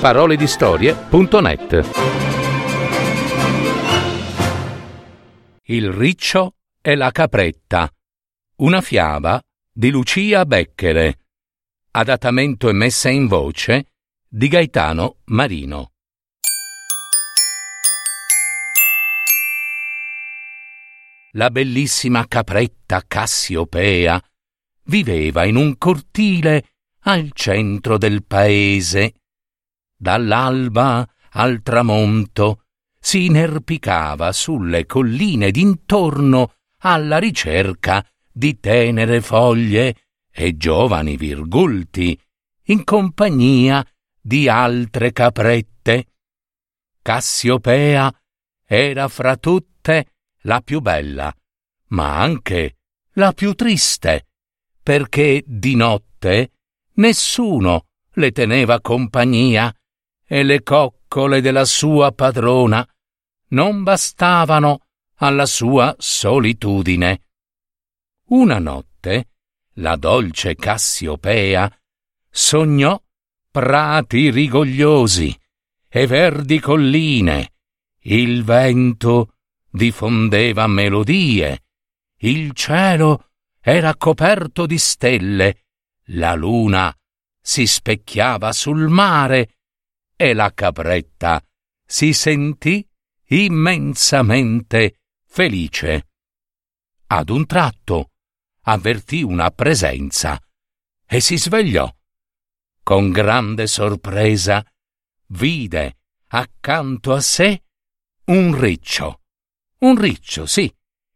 paroledistorie.net Il riccio e la capretta. Una fiaba di Lucia Becchere. Adattamento e messa in voce di Gaetano Marino. La bellissima capretta Cassiopea viveva in un cortile al centro del paese. Dall'alba al tramonto si inerpicava sulle colline d'intorno alla ricerca di tenere foglie e giovani virgulti, in compagnia di altre caprette. Cassiopea era fra tutte la più bella, ma anche la più triste, perché di notte nessuno le teneva compagnia e le coccole della sua padrona non bastavano alla sua solitudine. Una notte la dolce Cassiopea sognò prati rigogliosi e verdi colline, il vento diffondeva melodie, il cielo era coperto di stelle, la luna si specchiava sul mare e la capretta si sentì immensamente felice. Ad un tratto avvertì una presenza e si svegliò. Con grande sorpresa vide accanto a sé un riccio. Un riccio, sì,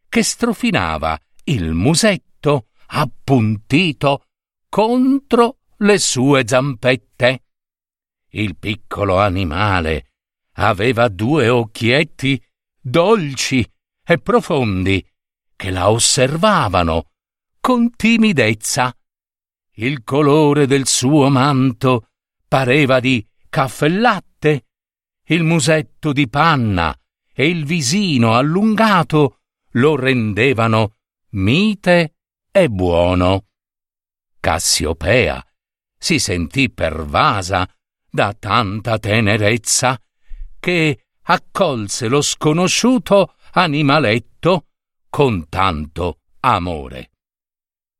che strofinava il musetto appuntito contro le sue zampette. Il piccolo animale aveva due occhietti dolci e profondi che la osservavano con timidezza. Il colore del suo manto pareva di caffè latte, il musetto di panna e il visino allungato lo rendevano mite e buono. Cassiopea si sentì pervasa da tanta tenerezza che accolse lo sconosciuto animaletto con tanto amore.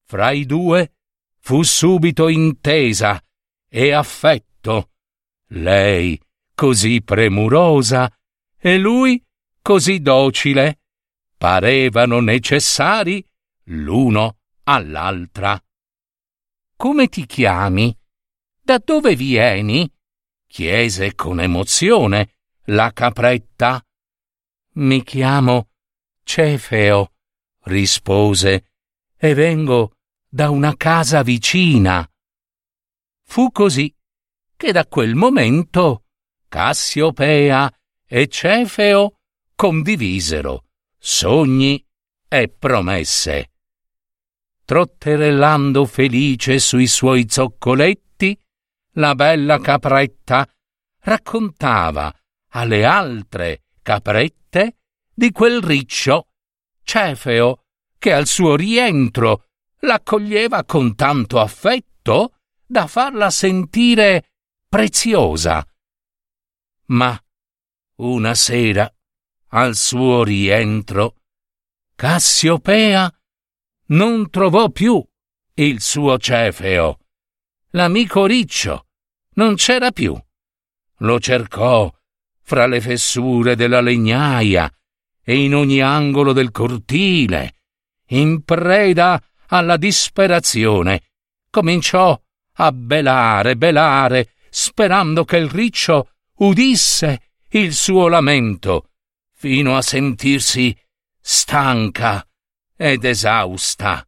Fra i due fu subito intesa e affetto, lei così premurosa e lui così docile, parevano necessari l'uno all'altra. Come ti chiami? Da dove vieni? Chiese con emozione la capretta. Mi chiamo Cefeo, rispose, e vengo da una casa vicina. Fu così che da quel momento Cassiopea e Cefeo condivisero sogni e promesse. Trotterellando felice sui suoi zoccoletti, la bella capretta raccontava alle altre caprette di quel riccio Cefeo che al suo rientro l'accoglieva con tanto affetto da farla sentire preziosa. Ma una sera, al suo rientro, Cassiopea non trovò più il suo Cefeo. L'amico riccio. Non c'era più. Lo cercò fra le fessure della legnaia e in ogni angolo del cortile, in preda alla disperazione, cominciò a belare, belare, sperando che il riccio udisse il suo lamento, fino a sentirsi stanca ed esausta,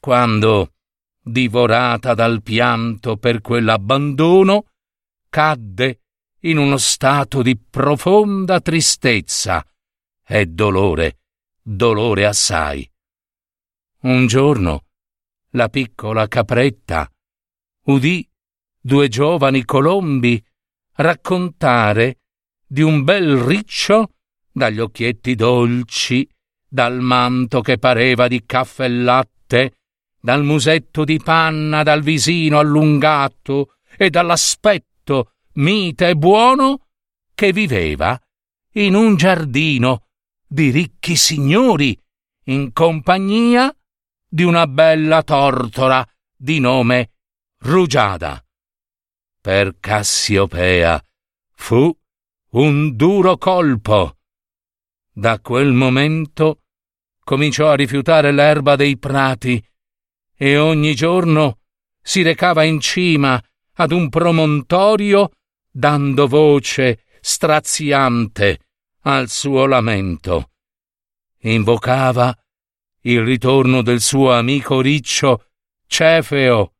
quando, divorata dal pianto per quell'abbandono, cadde in uno stato di profonda tristezza e dolore, dolore assai. Un giorno la piccola capretta udì due giovani colombi raccontare di un bel riccio dagli occhietti dolci, dal manto che pareva di caffè e latte, dal musetto di panna, dal visino allungato e dall'aspetto mite e buono, che viveva in un giardino di ricchi signori in compagnia di una bella tortora di nome Rugiada. Per Cassiopea fu un duro colpo. Da quel momento cominciò a rifiutare l'erba dei prati e ogni giorno si recava in cima ad un promontorio dando voce straziante al suo lamento. Invocava il ritorno del suo amico riccio Cefeo,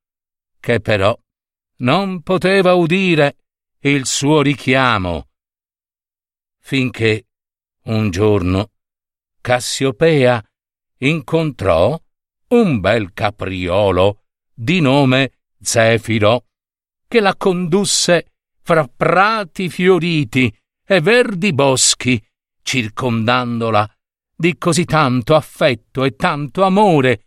che però non poteva udire il suo richiamo. Finché un giorno Cassiopea incontrò un bel capriolo di nome Zefiro, che la condusse fra prati fioriti e verdi boschi, circondandola di così tanto affetto e tanto amore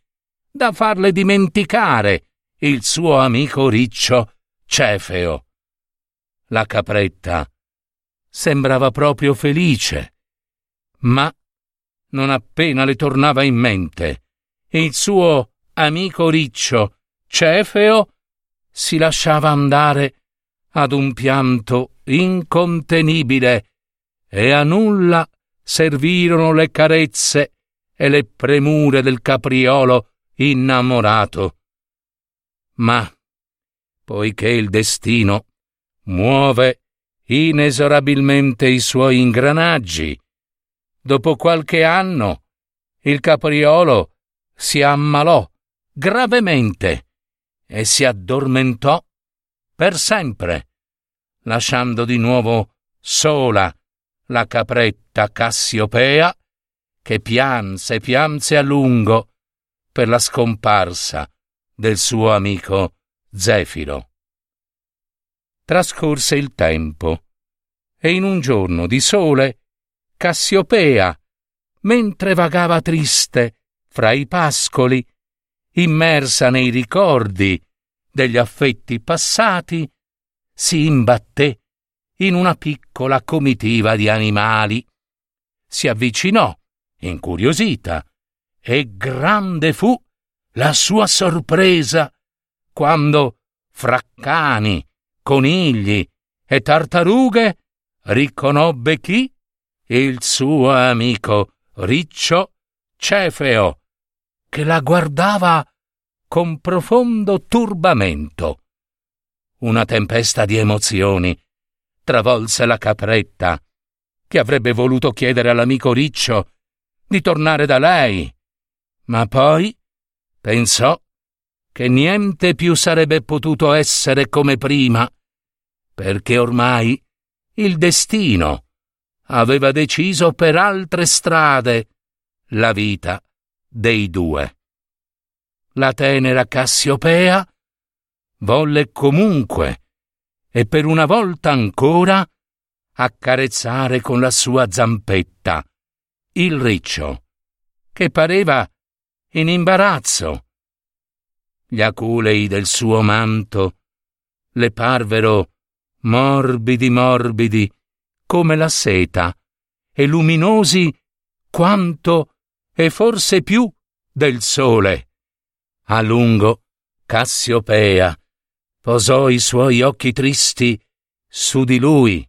da farle dimenticare il suo amico riccio Cefeo. La capretta sembrava proprio felice, ma non appena le tornava in mente il suo amico riccio Cefeo si lasciava andare ad un pianto incontenibile e a nulla servirono le carezze e le premure del capriolo innamorato. Ma, poiché il destino muove inesorabilmente i suoi ingranaggi, dopo qualche anno il capriolo si ammalò gravemente e si addormentò per sempre, lasciando di nuovo sola la capretta Cassiopea che pianse pianse a lungo per la scomparsa del suo amico Zefiro. Trascorse il tempo e in un giorno di sole Cassiopea, mentre vagava triste fra i pascoli, immersa nei ricordi degli affetti passati, si imbatté in una piccola comitiva di animali. Si avvicinò, incuriosita, e grande fu la sua sorpresa quando fra cani, conigli e tartarughe riconobbe chi? Il suo amico riccio Cefeo, che la guardava con profondo turbamento. Una tempesta di emozioni travolse la capretta, che avrebbe voluto chiedere all'amico Riccio di tornare da lei, ma poi pensò che niente più sarebbe potuto essere come prima, perché ormai il destino aveva deciso per altre strade la vita dei due la tenera Cassiopea volle comunque e per una volta ancora accarezzare con la sua zampetta il riccio, che pareva in imbarazzo. Gli aculei del suo manto le parvero morbidi morbidi come la seta e luminosi quanto e forse più del sole. A lungo Cassiopea posò i suoi occhi tristi su di lui,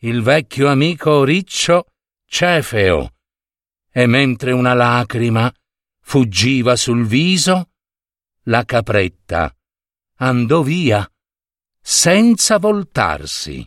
il vecchio amico riccio Cefeo, e mentre una lacrima fuggiva sul viso, la capretta andò via senza voltarsi.